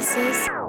places.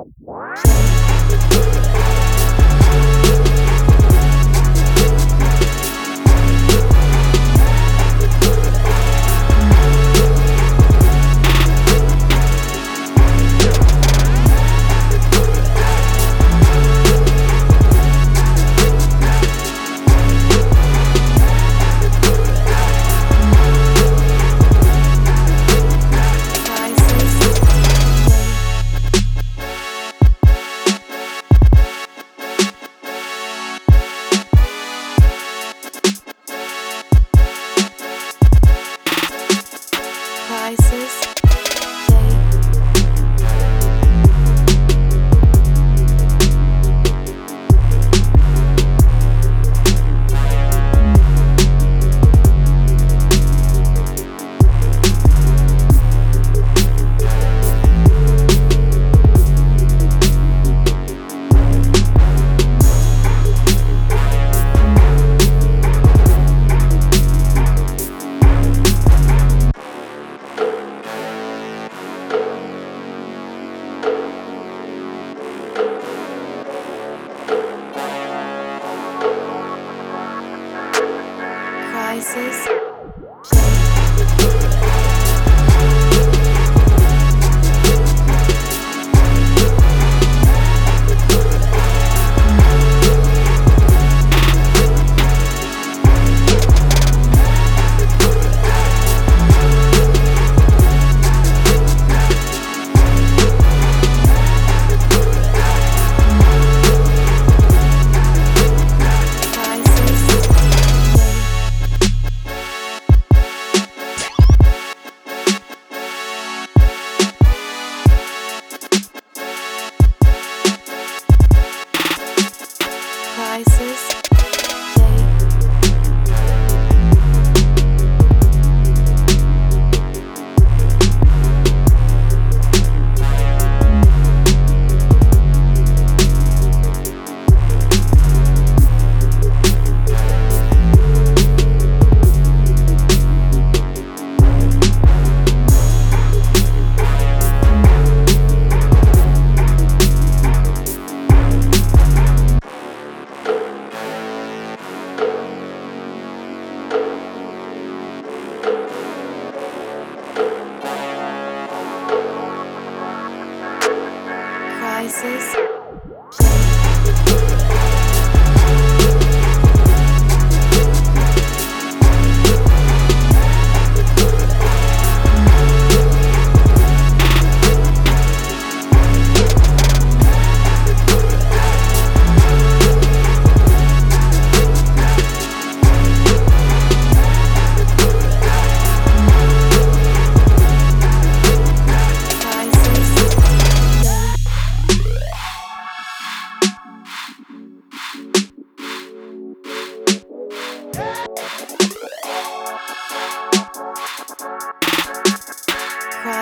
please.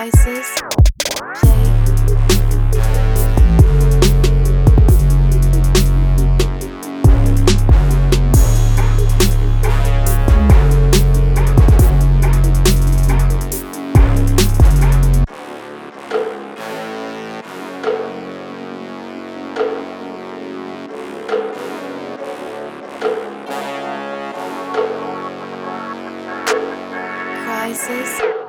devices. Play. crisis.